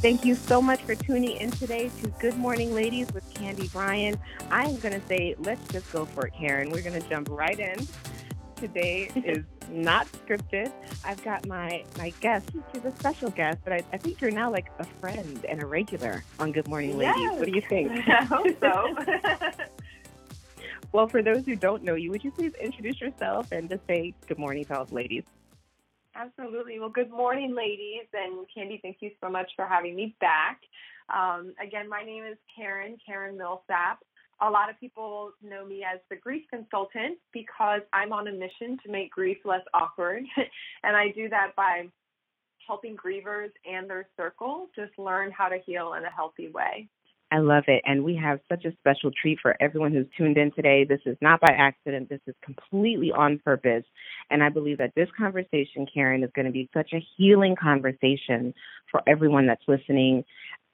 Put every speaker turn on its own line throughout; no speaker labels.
Thank you so much for tuning in today to Good Morning Ladies with Candy Bryan. I'm going to say, let's just go for it, Karen. We're going to jump right in. Today is not scripted. I've got my, my guest. She's a special guest, but I, I think you're now like a friend and a regular on Good Morning Ladies.
Yes.
What do you think?
I hope so.
well, for those who don't know you, would you please introduce yourself and just say good morning to all the ladies?
Absolutely. Well, good morning, ladies. And Candy, thank you so much for having me back. Um, again, my name is Karen, Karen Millsap. A lot of people know me as the grief consultant because I'm on a mission to make grief less awkward. and I do that by helping grievers and their circle just learn how to heal in a healthy way.
I love it. And we have such a special treat for everyone who's tuned in today. This is not by accident, this is completely on purpose. And I believe that this conversation, Karen, is going to be such a healing conversation for everyone that's listening.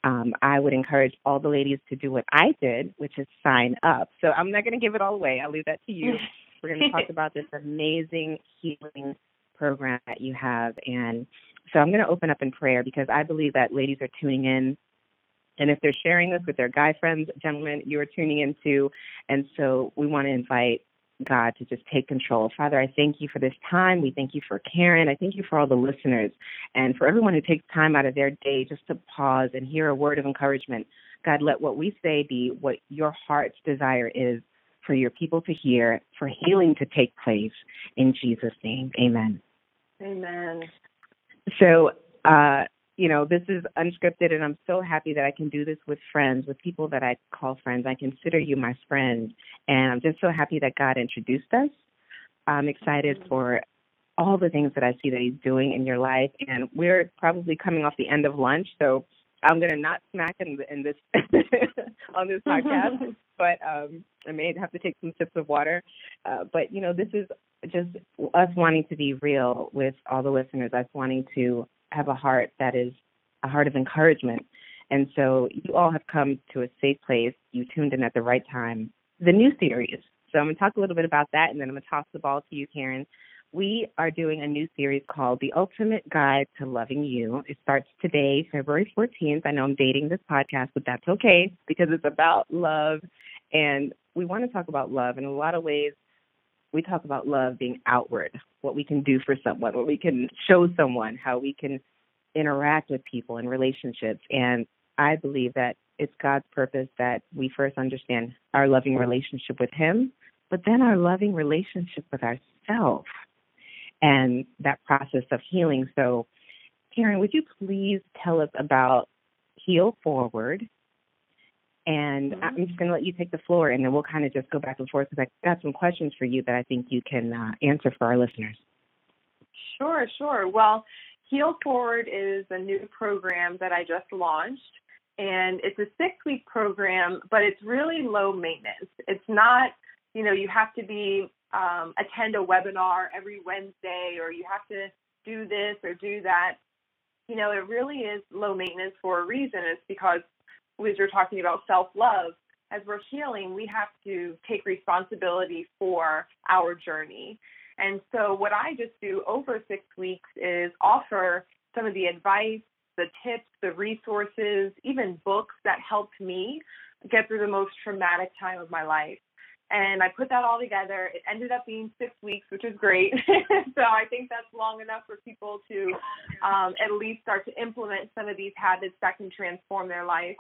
Um, I would encourage all the ladies to do what I did, which is sign up. So I'm not going to give it all away. I'll leave that to you. We're going to talk about this amazing healing program that you have. And so I'm going to open up in prayer because I believe that ladies are tuning in and if they're sharing this with their guy friends, gentlemen, you are tuning into. And so we want to invite God to just take control. Father, I thank you for this time. We thank you for Karen. I thank you for all the listeners and for everyone who takes time out of their day just to pause and hear a word of encouragement. God, let what we say be what your heart's desire is for your people to hear, for healing to take place. In Jesus' name, amen.
Amen.
So, uh, you know, this is unscripted, and I'm so happy that I can do this with friends, with people that I call friends. I consider you my friend, and I'm just so happy that God introduced us. I'm excited for all the things that I see that He's doing in your life, and we're probably coming off the end of lunch, so I'm going to not smack in, in this on this podcast, but um, I may have to take some sips of water. Uh, but you know, this is just us wanting to be real with all the listeners, us wanting to have a heart that is a heart of encouragement. And so you all have come to a safe place. You tuned in at the right time. The new series. So I'm going to talk a little bit about that, and then I'm going to toss the ball to you, Karen. We are doing a new series called The Ultimate Guide to Loving You. It starts today, February 14th. I know I'm dating this podcast, but that's okay because it's about love. And we want to talk about love in a lot of ways. We talk about love being outward, what we can do for someone, what we can show someone, how we can interact with people in relationships. And I believe that it's God's purpose that we first understand our loving relationship with Him, but then our loving relationship with ourselves and that process of healing. So, Karen, would you please tell us about Heal Forward? And
Mhm.
I'm just going to let you take the floor, and then we'll kind of just go back and forth because I got some questions for you that I think you can uh, answer for our listeners.
Sure, sure. Well, Heal Forward is a new program that I just launched, and it's a six week program, but it's really low maintenance. It's not, you know, you have to be um, attend a webinar every Wednesday, or you have to do this or do that. You know, it really is low maintenance for a reason. It's because, as you're talking about self love, as we're healing, we have to take responsibility for our journey. And so, what I just do over six weeks is offer some of the advice, the tips, the resources, even books that helped me get through the most traumatic time of my life. And I put that all together. It ended up being six weeks, which is great. so I think that's long enough for people to um, at least start to implement some of these habits that can transform their life.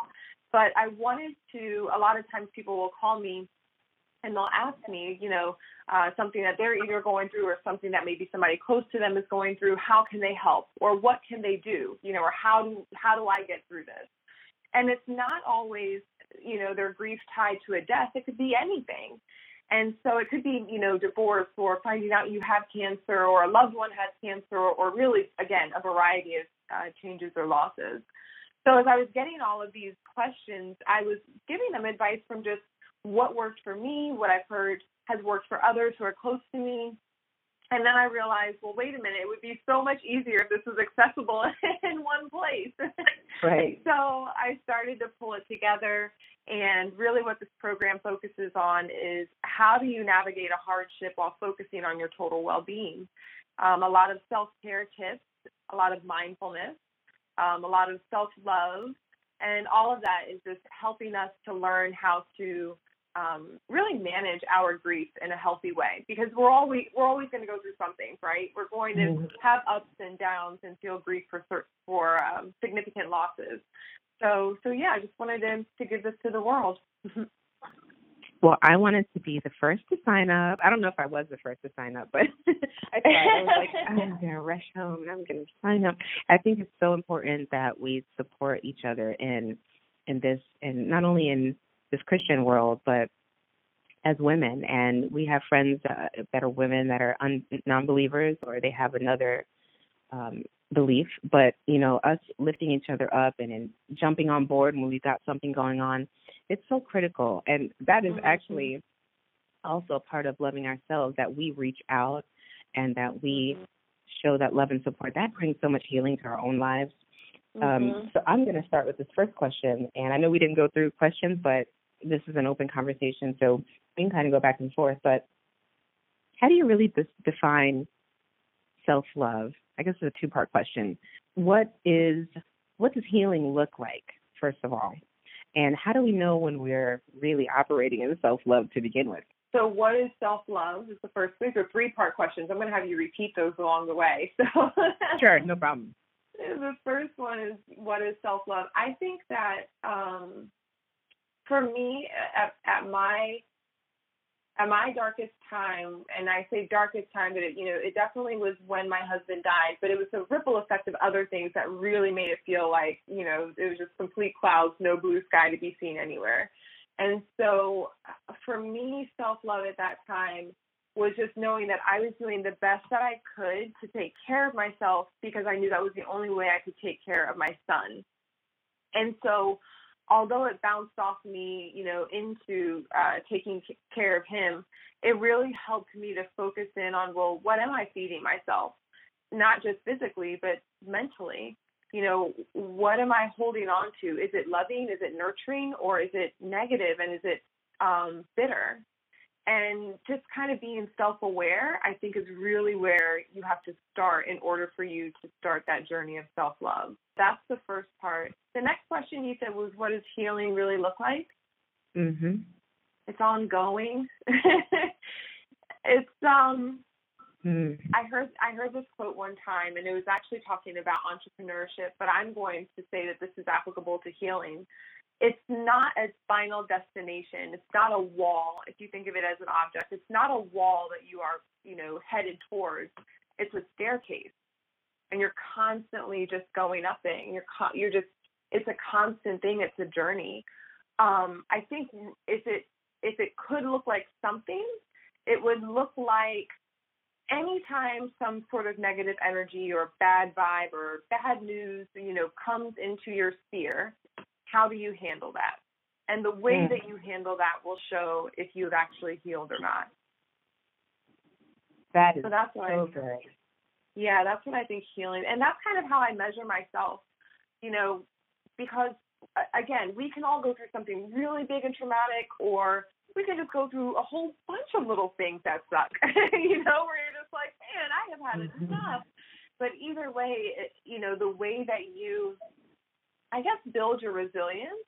But I wanted to, a lot of times people will call me and they'll ask me, you know, uh, something that they're either going through or something that maybe somebody close to them is going through. How can they help, or what can they do, you know, or how do how do I get through this? And it's not always, you know, their grief tied to a death. It could be anything. And so it could be, you know, divorce or finding out you have cancer or a loved one has cancer or, or really, again, a variety of uh, changes or losses. So as I was getting all of these questions, I was giving them advice from just what worked for me, what I've heard has worked for others who are close to me. And then I realized, well, wait a minute, it would be so much easier if this was accessible in one place.
Right.
so I started to pull it together. And really, what this program focuses on is how do you navigate a hardship while focusing on your total well being? Um, a lot of self care tips, a lot of mindfulness, um, a lot of self love, and all of that is just helping us to learn how to um, really manage our grief in a healthy way because we're always we're always going to go through something, right? We're going to mm-hmm. have ups and downs and feel grief for for um, significant losses. So so yeah, I just wanted to to give this to the world.
Well, I wanted to be the first to sign up. I don't know if I was the first to sign up, but I I was like, I'm gonna rush home and I'm gonna sign up. I think it's so important that we support each other in in this, and not only in this Christian world, but as women. And we have friends uh, that are women that are un- non-believers, or they have another um, belief. But you know, us lifting each other up and, and jumping on board when we've got something going on it's so critical. And that is mm-hmm. actually also part of loving ourselves that we reach out and that we mm-hmm. show that love and support. That brings so much healing to our own lives. Um, mm-hmm. Um, so I'm going to start with this first question. And I know we didn't go through questions, but this is an open conversation. So we can kind of go back and forth. But how do you really define self love? I guess it's a two part question. What is what does healing look like, first of all? And how do we know when we're really operating in self love to begin with?
So, what is self love? Is the first. These are three part questions. I'm going to have you repeat those along the way. So,
sure, no problem.
The first one is what is self love? I think that um, for me, at, at my at my darkest time, and I say darkest time, but it, you know, it definitely was when my husband died. But it was the ripple effect of other things that really made it feel like, you know, it was just complete clouds, no blue sky to be seen anywhere. And so, uh, for me, self love at that time was just knowing that I was doing the best that I could to take care of myself because I knew that was the only way I could take care of my son. And so, although it bounced off me, you know, into uh, taking care of him, it really helped me to focus in on, well, what am I feeding myself? Not just physically, but mentally. You know, what am I holding on to? Is it loving? Is it nurturing? Or is it negative? and is it um, bitter? And just kind of being self aware, I think, is really where you have to start in order for you to start that journey of self love. That's the first part. The next question you said was, what does healing really look like?
Mm-hmm.
It's ongoing. it's um mm. I heard I heard this quote one time and it was actually talking about entrepreneurship, but I'm going to say that this is applicable to healing it's not a final destination. It's not a wall. If you think of it as an object, it's not a wall that you are, you know, headed towards. It's a staircase, and you're constantly just going up it. And you're you're just it's a constant thing. It's a journey. Um, I think if it if it could look like something, it would look like anytime some sort of negative energy or bad vibe or bad news, you know, comes into your sphere how do you handle that? And the way mm. that you handle that will show if you've actually healed or not.
That is
so that's
what so I, good.
Yeah, that's what I think healing, and that's kind of how I measure myself. You know, because again, we can all go through something really big and traumatic, or we can just go through a whole bunch of little things that suck. you know, where you're just like, man, I have had mm-hmm. enough. But either way, it, you know, the way that you I guess, build your resilience.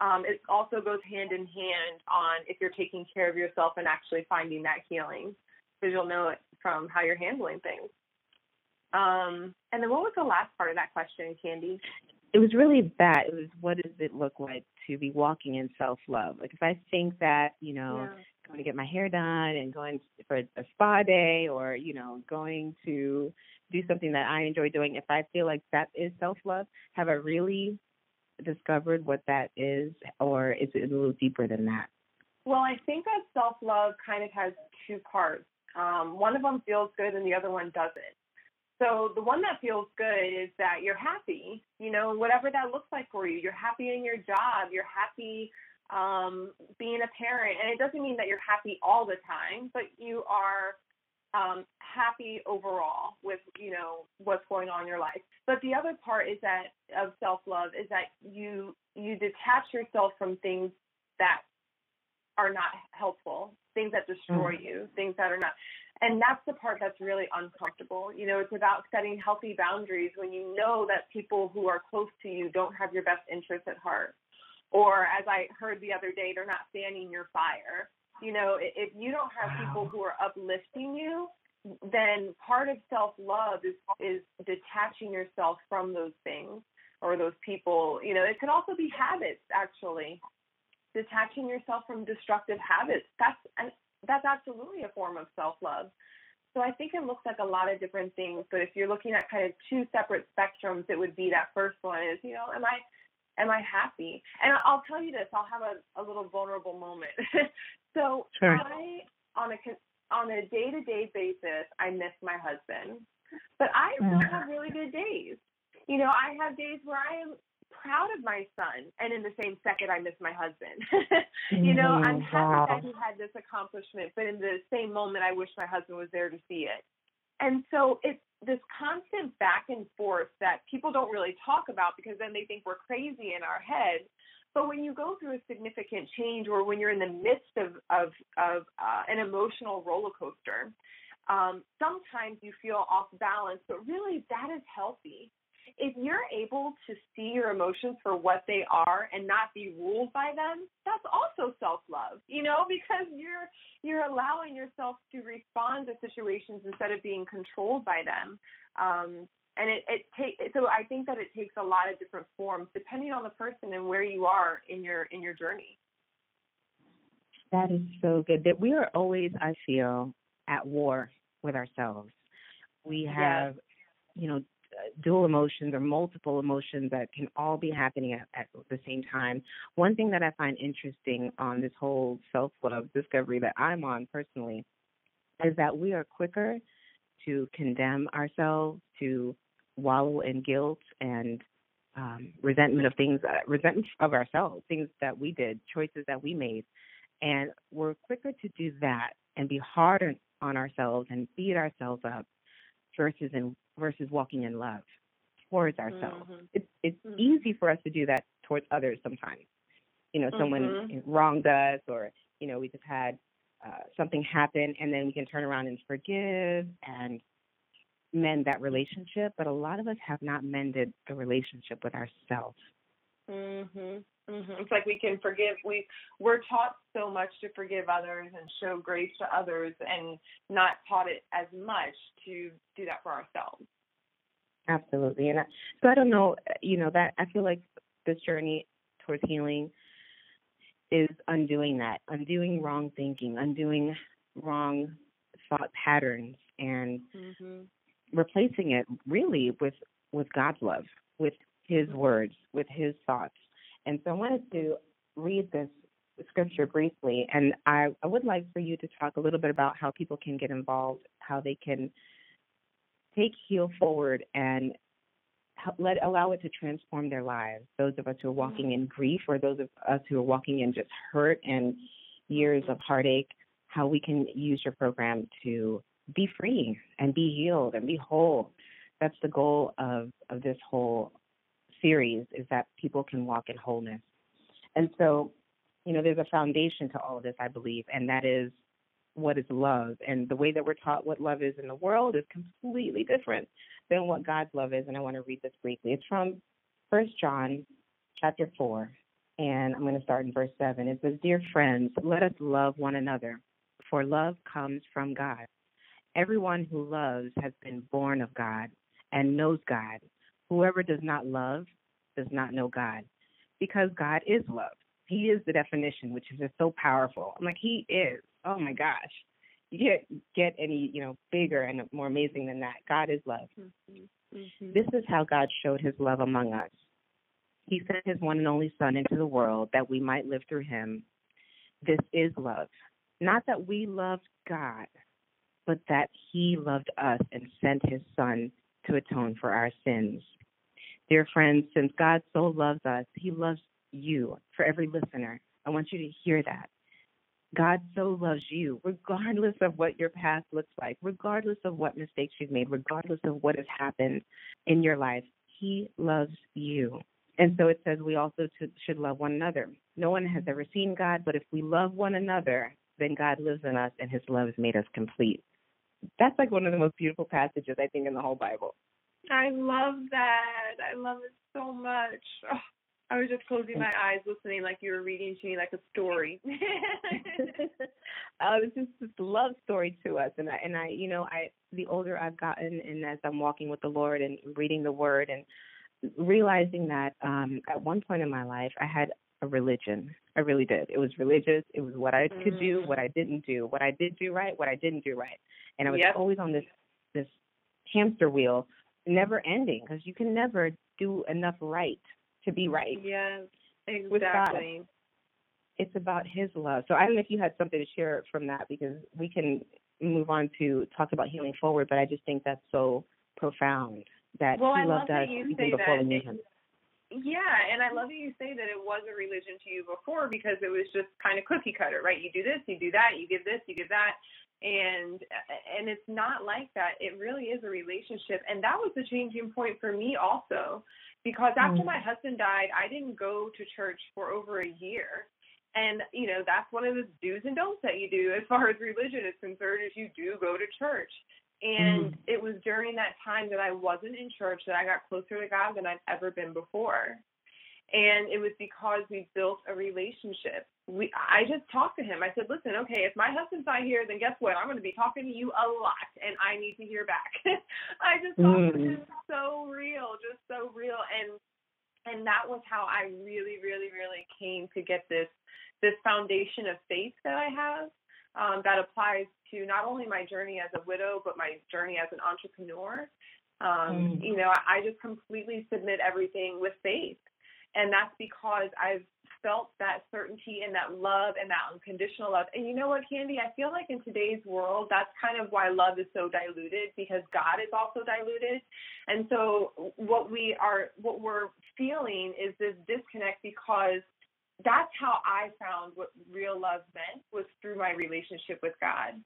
Um, it also goes hand in hand on if you're taking care of yourself and actually finding that healing, because you'll know it from how you're handling things. Um, and then what was the last part of that question, Candy?
It was really that. It was what does it look like to be walking in self love? Like if I think that, you know, yeah. going to get my hair done and going for a spa day or, you know, going to do something that I enjoy doing, if I feel like that is self love, have I really discovered what that is, or is it a little deeper than that?
Well, I think that self love kind of has two parts. Um, one of them feels good and the other one doesn't. So the one that feels good is that you're happy, you know, whatever that looks like for you. You're happy in your job. You're happy um, being a parent, and it doesn't mean that you're happy all the time, but you are um, happy overall with you know what's going on in your life. But the other part is that of self love is that you you detach yourself from things that are not helpful, things that destroy mm. you, things that are not. And that's the part that's really uncomfortable. You know, it's about setting healthy boundaries when you know that people who are close to you don't have your best interests at heart. Or as I heard the other day, they're not fanning your fire. You know, if you don't have people who are uplifting you, then part of self love is is detaching yourself from those things or those people. You know, it could also be habits actually. Detaching yourself from destructive habits. That's that's absolutely a form of self love. So I think it looks like a lot of different things, but if you're looking at kind of two separate spectrums, it would be that first one is, you know, am I am I happy? And I'll tell you this, I'll have a, a little vulnerable moment. so sure. I on a on a day to day basis, I miss my husband, but I still mm. have really good days. You know, I have days where I am proud of my son, and in the same second, I miss my husband. you know, I'm mm, happy that he had this accomplishment, but in the same moment, I wish my husband was there to see it. And so it's this constant back and forth that people don't really talk about because then they think we're crazy in our head. But when you go through a significant change or when you're in the midst of, of, of uh, an emotional roller coaster, um, sometimes you feel off balance, but really that is healthy. If you're able to see your emotions for what they are and not be ruled by them, that's also self-love, you know, because you're you're allowing yourself to respond to situations instead of being controlled by them. Um, and it, it take so I think that it takes a lot of different forms depending on the person and where you are in your in your journey.
That is so good. That we are always, I feel, at war with ourselves. We have, yes. you know, dual emotions or multiple emotions that can all be happening at, at the same time. One thing that I find interesting on this whole self love discovery that I'm on personally is that we are quicker to condemn ourselves, to wallow in guilt and um, resentment of things, uh, resentment of ourselves, things that we did, choices that we made. And we're quicker to do that and be hard on ourselves and beat ourselves up versus in versus walking in love towards ourselves. Mm-hmm. It's it's mm-hmm. easy for us to do that towards others sometimes. You know, someone mm-hmm. wronged us or, you know, we just had uh, something happen and then we can turn around and forgive and mend that relationship, but a lot of us have not mended the relationship with ourselves.
Mhm. Mhm. It's like we can forgive. We we're taught so much to forgive others and show grace to others, and not taught it as much to do that for ourselves.
Absolutely, and I, so I don't know. You know that I feel like this journey towards healing is undoing that, undoing wrong thinking, undoing wrong thought patterns, and mm-hmm replacing it really with with God's love, with His words, with His thoughts. And so I wanted to read this scripture briefly, and I, I would like for you to talk a little bit about how people can get involved, how they can take Heal forward and let allow it to transform their lives. Those of us who are walking in grief, or those of us who are walking in just hurt and years of heartache, how we can use your program to be free and be healed and be whole. That's the goal of, of this whole series is that people can walk in wholeness. And so, you know, there's a foundation to all of this, I believe, and that is what is love. And the way that we're taught what love is in the world is completely different than what God's love is. And I want to read this briefly. It's from First John chapter four, and I'm going to start in verse seven. It says, Dear friends, let us love one another, for love comes from God. Everyone who loves has been born of God and knows God. Whoever does not love does not know God because God is love. He is the definition, which is just so powerful. I'm like, He is. Oh my gosh. You can't get any, you know, bigger and more amazing than that. God is love. Mm-hmm. Mm-hmm. This is how God showed his love among us. He sent his one and only Son into the world that we might live through him. This is love. Not that we loved God, but that he loved us and sent his son to atone for our sins. Dear friends, since God so loves us, he loves you. For every listener, I want you to hear that. God so loves you, regardless of what your past looks like, regardless of what mistakes you've made, regardless of what has happened in your life. He loves you. And so it says we also should love one another. No one has ever seen God, but if we love one another, then God lives in us and his love has made us complete. That's like one of the most beautiful passages I think in the whole Bible.
I love that. I love it so much. Oh, I was just closing my eyes, listening like you were reading to me like a story.
oh, this is this love story to us, and I and I, you know, I the older I've gotten, and as I'm walking with the Lord and reading the Word and realizing that um at one point in my life I had a religion. I really did. It was religious. It was what I could do, mm. what I didn't do, what I did do right, what I didn't do right, and I was
Yep.
always on this this hamster wheel, never ending, because you can never do enough right to be right.
yes, exactly.
It's about His love. So I don't know if you had something to share from that, because we can move on to talk about healing forward. But I just think that's so profound that
Well,
He
I love
loved
that
us
you
even before we knew Him.
Yeah, and I love that you say that it was a religion to you before because it was just kind of cookie cutter, right? You do this, you do that, you give this, you give that, and and it's not like that. It really is a relationship, and that was the changing point for me also, because after
Mm.
my husband died, I didn't go to church for over a year. And you know that's one of the do's and don'ts that you do as far as religion is concerned. Is you do go to church, and
Mhm.
it was during that time that I wasn't in church that I got closer to God than I've ever been before. And it was because we built a relationship. We I just talked to him. I said, "Listen, okay, if my husband's not here, then guess what? I'm going to be talking to you a lot and I need to hear back." I just thought
Mm.
this is so real, just so real and and that was how I really really really came to get this this foundation of faith that I have um, that applies to not only my journey as a widow, but my journey as an entrepreneur. Um,
Mm.
You know, I, I just completely submit everything with faith. And that's because I've felt that certainty and that love and that unconditional love. And you know what, Candy? I feel like in today's world, that's kind of why love is so diluted because God is also diluted. And so what we are, what we're feeling is this disconnect because that's how I found what real love meant was through my relationship with God.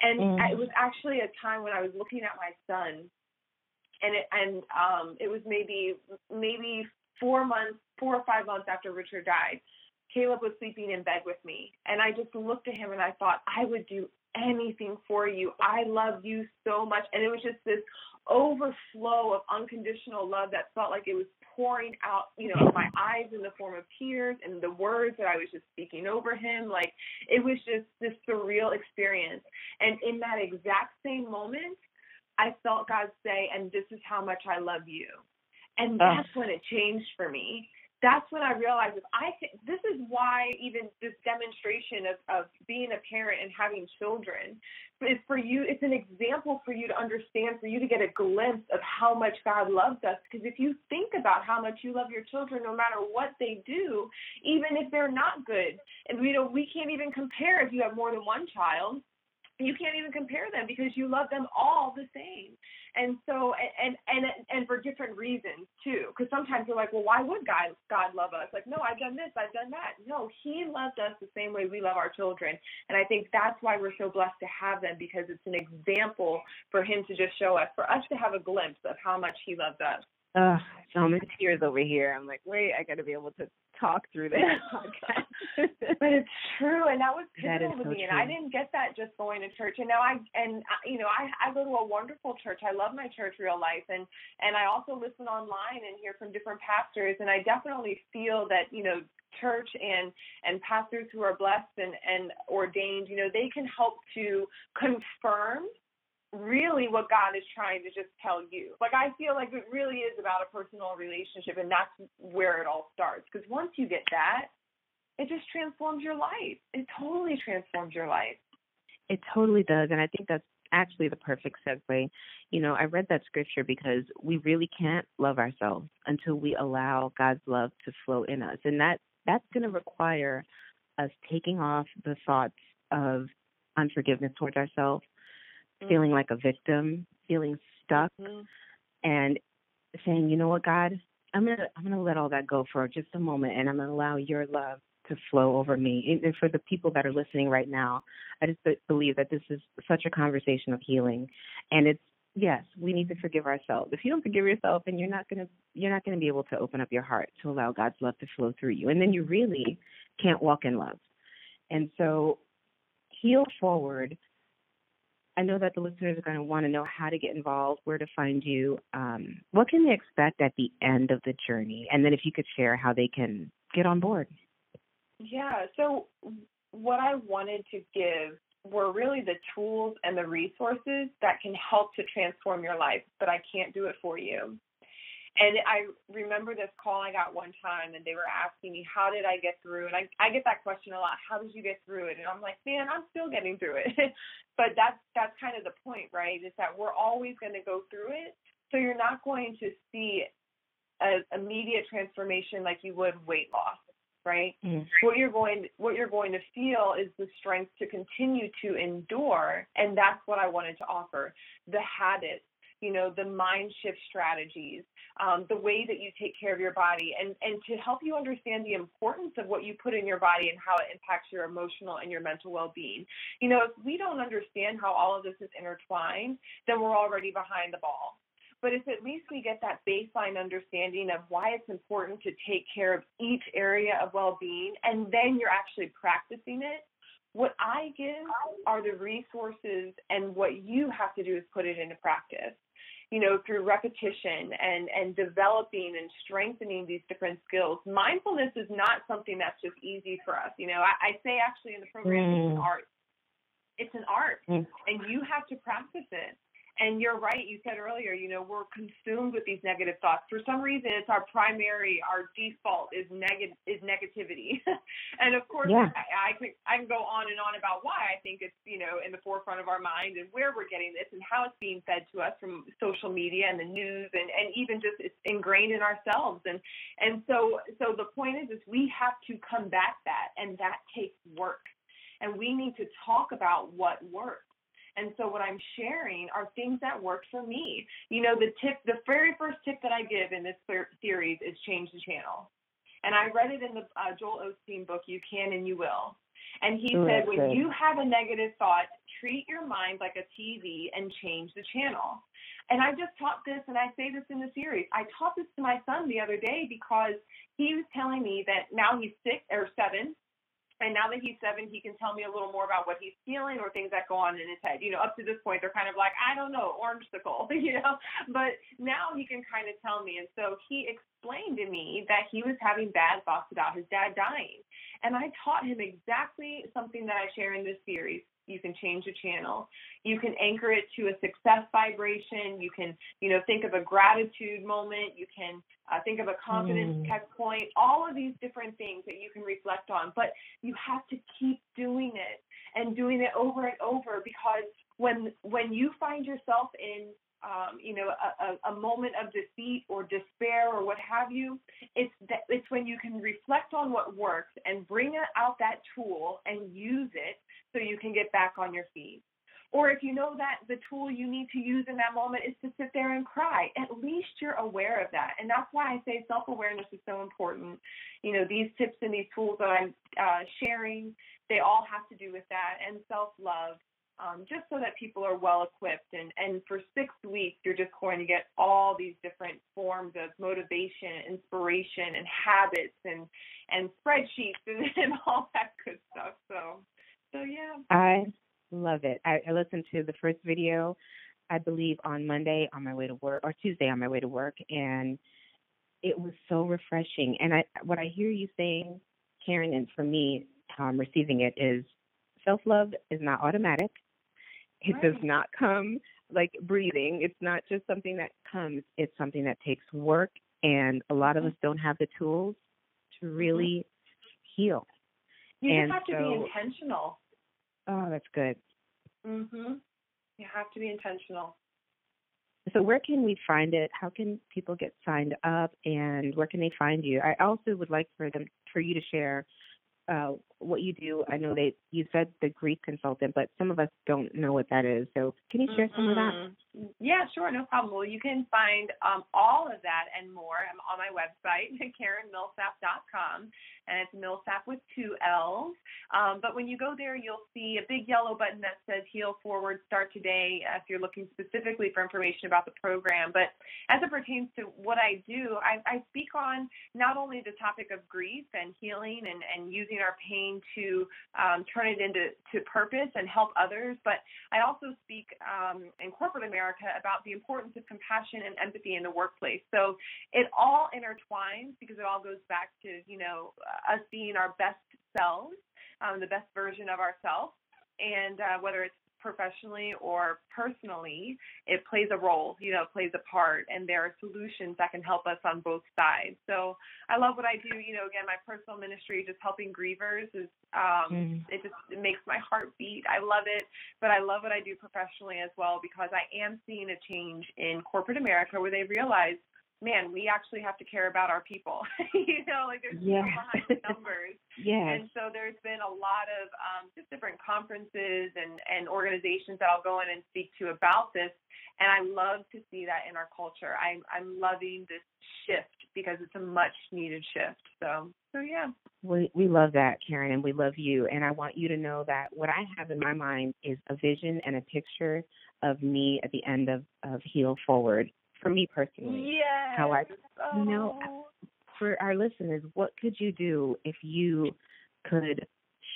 And
Mm.
it was actually a time when I was looking at my son and it and um it was maybe maybe four months four or five months after Richard died. Caleb was sleeping in bed with me and I just looked at him and I thought I would do anything for you. I love you so much and it was just this overflow of unconditional love that felt like it was pouring out, you know, my eyes in the form of tears and the words that I was just speaking over him. Like it was just this surreal experience. And in that exact same moment, I felt God say, and this is how much I love you. And that's when it changed for me. That's when I realized if I can, this is why even this demonstration of, of being a parent and having children is for you, it's an example for you to understand, for you to get a glimpse of how much God loves us. Because if you think about how much you love your children, no matter what they do, even if they're not good, and we know we can't even compare if you have more than one child you can't even compare them because you love them all the same and so and and and for different reasons too because sometimes you're like well why would god god love us? Like no i've done this i've done that. No he loved us the same way we love our children. And i think that's why we're so blessed to have them because it's an example for him to just show us for us to have a glimpse of how much he loves us
Ugh, so I'm in tears over here. I'm like, wait, I got to be able to talk through this podcast.
But it's true, and that was
That
pivotal to
so
me. And I didn't get that just going to church. And now I and I- you know I I go to a wonderful church. I love my church, Real Life, and and I also listen online and hear from different pastors. And I definitely feel that you know church and and pastors who are blessed and and ordained, you know, they can help to confirm really what God is trying to just tell you. Like I feel like it really is about a personal relationship and that's where it all starts. Because once you get that, it just transforms your life. It totally transforms your life.
It totally does. And I think that's actually the perfect segue. You know, I read that scripture because we really can't love ourselves until we allow God's love to flow in us. And that that's going to require us taking off the thoughts of unforgiveness towards ourselves, feeling like a victim, feeling stuck,
Mhm.
and saying, you know what, God, I'm gonna I'm gonna let all that go for just a moment, and I'm gonna allow Your love to flow over me. And- And for the people that are listening right now, I just believe that this is such a conversation of healing, and it's yes, we need to forgive ourselves. If you don't forgive yourself, and you're not gonna you're not gonna be able to open up your heart to allow God's love to flow through you, and then you really can't walk in love. And so, heal forward I know that the listeners are going to want to know how to get involved, where to find you. Um, what can they expect at the end of the journey? And then if you could share how they can get on board.
Yeah. So, what I wanted to give were really the tools and the resources that can help to transform your life, but I can't do it for you. And I remember this call I got one time, and they were asking me, How did I get through? And I, I get that question a lot How did you get through it? And I'm like, Man, I'm still getting through it. but that's, that's kind of the point, right? Is that we're always going to go through it. So you're not going to see an immediate transformation like you would weight loss right? Mm-hmm. What you're going what you're going to feel is the strength to continue to endure, and that's what I wanted to offer. The habits, you know, the mind shift strategies, um, the way that you take care of your body, and and to help you understand the importance of what you put in your body and how it impacts your emotional and your mental well-being. You know, if we don't understand how all of this is intertwined, then we're already behind the ball but if at least we get that baseline understanding of why it's important to take care of each area of well being, and then you're actually practicing it, what I give are the resources, and what you have to do is put it into practice. You know, through repetition and and developing and strengthening these different skills. Mindfulness is not something that's just easy for us. You know, I, I say actually in the program mm. it's an art. It's an art, mm. and you have to practice it and you're right. You said earlier, you know, we're consumed with these negative thoughts. For some reason, it's our primary, our default is negative is negativity. and of course, yeah. I, I can I can go on and on about why I think it's you know in the forefront of our mind and where we're getting this and how it's being fed to us from social media and the news and and even just it's ingrained in ourselves. And and so so the point is is we have to combat that, and that takes work. And we need to talk about what works and so what I'm sharing are things that work for me. You know, the tip, the very first tip that I give in this series is change the channel. And I read it in the uh, Joel Osteen book, You Can and You Will. And he Ooh, said, when good. you have a negative thought, treat your mind like a TV and change the channel. And I just taught this, and I say this in the series. I taught this to my son the other day because he was telling me that now he's six or seven, and now that he's seven, he can tell me a little more about what he's feeling or things that go on in his head. You know, up to this point, they're kind of like, I don't know, orange sickle, you know. But now he can kind of tell me. And so he explained to me that he was having bad thoughts about his dad dying. And I taught him exactly something that I share in this series you can change the channel. You can anchor it to a success vibration. You can, you know, think of a gratitude moment. You can uh, think of a confidence mm. check point. All of these different things that you can reflect on. But you have to keep doing it and doing it over and over because when when you find yourself in um, you know, a, a, a, moment of defeat or despair or what have you, it's that it's when you can reflect on what works and bring out that tool and use it so you can get back on your feet. Or if you know that the tool you need to use in that moment is to sit there and cry, at least you're aware of that. And that's why I say self awareness is so important. You know, these tips and these tools that I'm uh, sharing, they all have to do with that and self love um, just so that people are well equipped. And, and for six weeks, you're just going to get all these different forms of motivation, inspiration, and habits, and and spreadsheets, and, and all that good stuff. So, so yeah.
I love it. I, I listened to the first video, I believe, on Monday on my way to work, or Tuesday on my way to work, and it was so refreshing. And I, what I hear you saying, Karen, and for me, how I'm receiving it is self love is not automatic. It right. does not come like breathing. It's not just something that comes, it's something that takes work. And a lot of us don't have the tools to mm-hmm. really mm-hmm. heal.
You and just have so, to be intentional.
Oh, that's good.
Mhm. You have to be intentional.
So where can we find it? How can people get signed up and where can they find you? I also would like for them for you to share uh, what you do. I know that you said the grief consultant, but some of us don't know what that is. So can you share mm-hmm. some of that?
Yeah, sure, no problem. Well, you can find um, all of that and more on my website, KarenMillsap.com, and it's Millsap with two L's. Um, but when you go there, you'll see a big yellow button that says Heal Forward, Start Today, if you're looking specifically for information about the program. But as it pertains to what I do, I, I speak on not only the topic of grief and healing and, and using our pain to um, turn it into to purpose and help others, but I also speak um, in corporate America about the importance of compassion and empathy in the workplace. So it all intertwines because it all goes back to, you know, us being our best selves, um, the best version of ourselves. And uh, whether it's professionally or personally, it plays a role, you know, plays a part, and there are solutions that can help us on both sides. So I love what I do. You know, again, my personal ministry, just helping grievers, is um, mm. it just it makes my heart beat. I love it, but I love what I do professionally as well because I am seeing a change in corporate America where they realize man, we actually have to care about our people. you know, like there's yeah. behind the numbers.
yeah.
And so there's been a lot of um, just different conferences and, and organizations that I'll go in and speak to about this. And I love to see that in our culture. I'm I'm loving this shift because it's a much needed shift. So so yeah.
We we love that, Karen, and we love you. And I want you to know that what I have in my mind is a vision and a picture of me at the end of, of Heal Forward for me personally.
Yes.
How I, you know, oh. for our listeners, what could you do if you could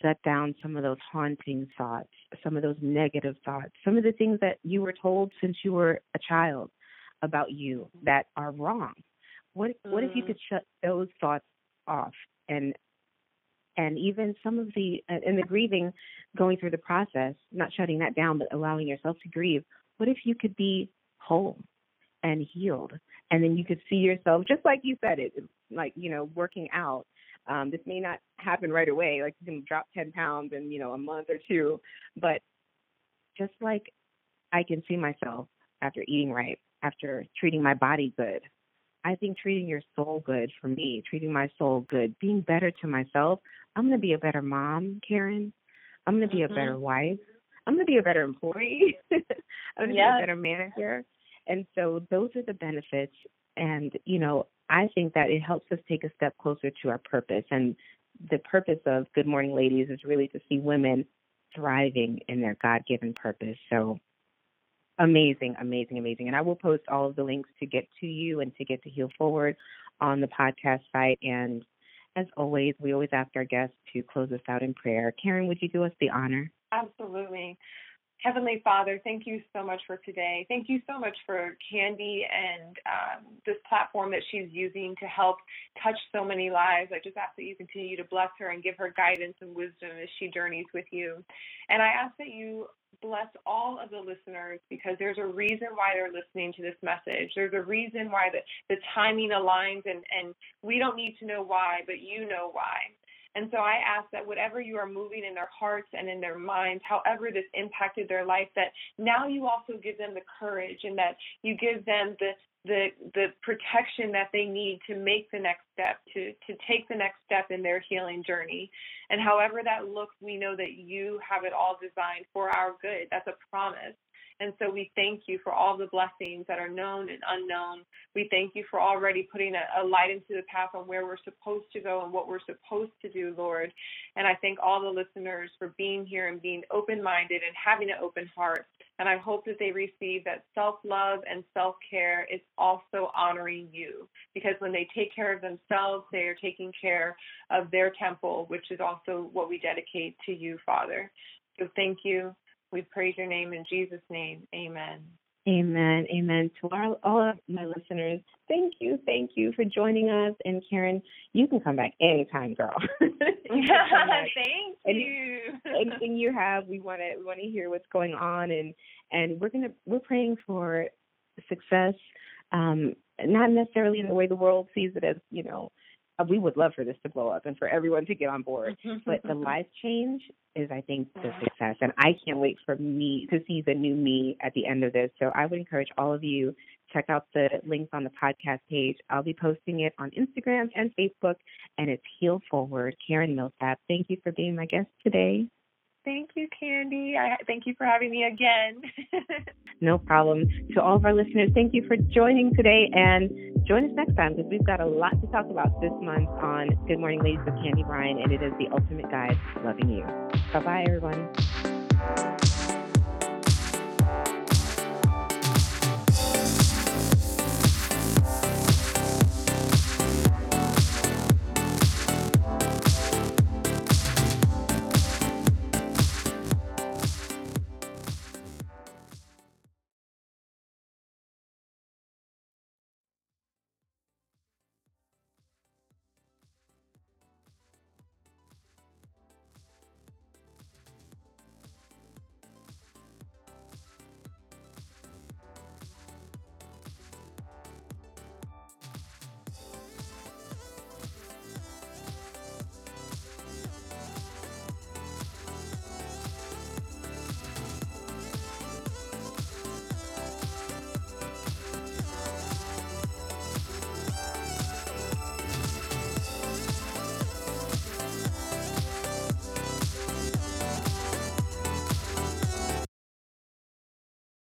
shut down some of those haunting thoughts, some of those negative thoughts, some of the things that you were told since you were a child about you that are wrong? What mm. what if you mm. could shut those thoughts off and and even some of the and the grieving going through the process not shutting that down but allowing yourself to grieve what if you could be whole and healed. And then you could see yourself, just like you said it, like, you know, working out. Um, this may not happen right away, like you can drop 10 pounds in, you know, a month or two, but just like I can see myself after eating right, after treating my body good, I think treating your soul good for me, treating my soul good, being better to myself, I'm going to be a better mom, Karen. I'm going to be mm-hmm. a better wife. I'm going to be a better employee. I'm going to yes. be a better manager. And so those are the benefits. And, you know, I think that it helps us take a step closer to our purpose. And the purpose of Good Morning Ladies is really to see women thriving in their God given purpose. So amazing, amazing, amazing. And I will post all of the links to get to you and to get to Heal Forward on the podcast site. And as always, we always ask our guests to close us out in prayer. Karen, would you do us the honor?
Absolutely. Heavenly Father, thank you so much for today. Thank you so much for Candy and um, this platform that she's using to help touch so many lives. I just ask that you continue to bless her and give her guidance and wisdom as she journeys with you. And I ask that you bless all of the listeners because there's a reason why they're listening to this message. There's a reason why the, the timing aligns, and, and we don't need to know why, but you know why. And so I ask that whatever you are moving in their hearts and in their minds, however this impacted their life, that now you also give them the courage and that you give them the the the protection that they need to make the next step to to take the next step in their healing journey. And however that looks we know that you have it all designed for our good. That's a promise and so we thank you for all the blessings that are known and unknown. We thank you for already putting a, a, light into the path on where we're supposed to go and what we're supposed to do, Lord. And I thank all the listeners for being here and being open minded and having an open heart. And I hope that they receive that self love and self care is also honoring you. Because when they take care of themselves, they are taking care of their temple, which is also what we dedicate to you, Father. So thank you. We praise your name in Jesus' name. Amen.
Amen. Amen. To our, all of my listeners, thank you. Thank you for joining us. And Karen, you can come back anytime, girl.
thank you.
anything you have, we want to we want to hear what's going on, and and we're gonna we're praying for success. Um, not necessarily in the way the world sees it as you know Uh, we would love for this to blow up and for everyone to get on board. Mm-hmm. but the life change is, I think, the success. And I can't wait for me to see the new me at the end of this. So I would encourage all of you check out the links on the podcast page. I'll be posting it on Instagram and Facebook, and it's Heal Forward. Karen Millsap, thank you for being my guest today.
Thank you, Candy. I thank you for having me again.
no problem. To all of our listeners, thank you for joining today and join us next time because we've got a lot to talk about this month on Good Morning Ladies with Candy Bryan, and it is the ultimate guide to loving you. Bye bye, everyone.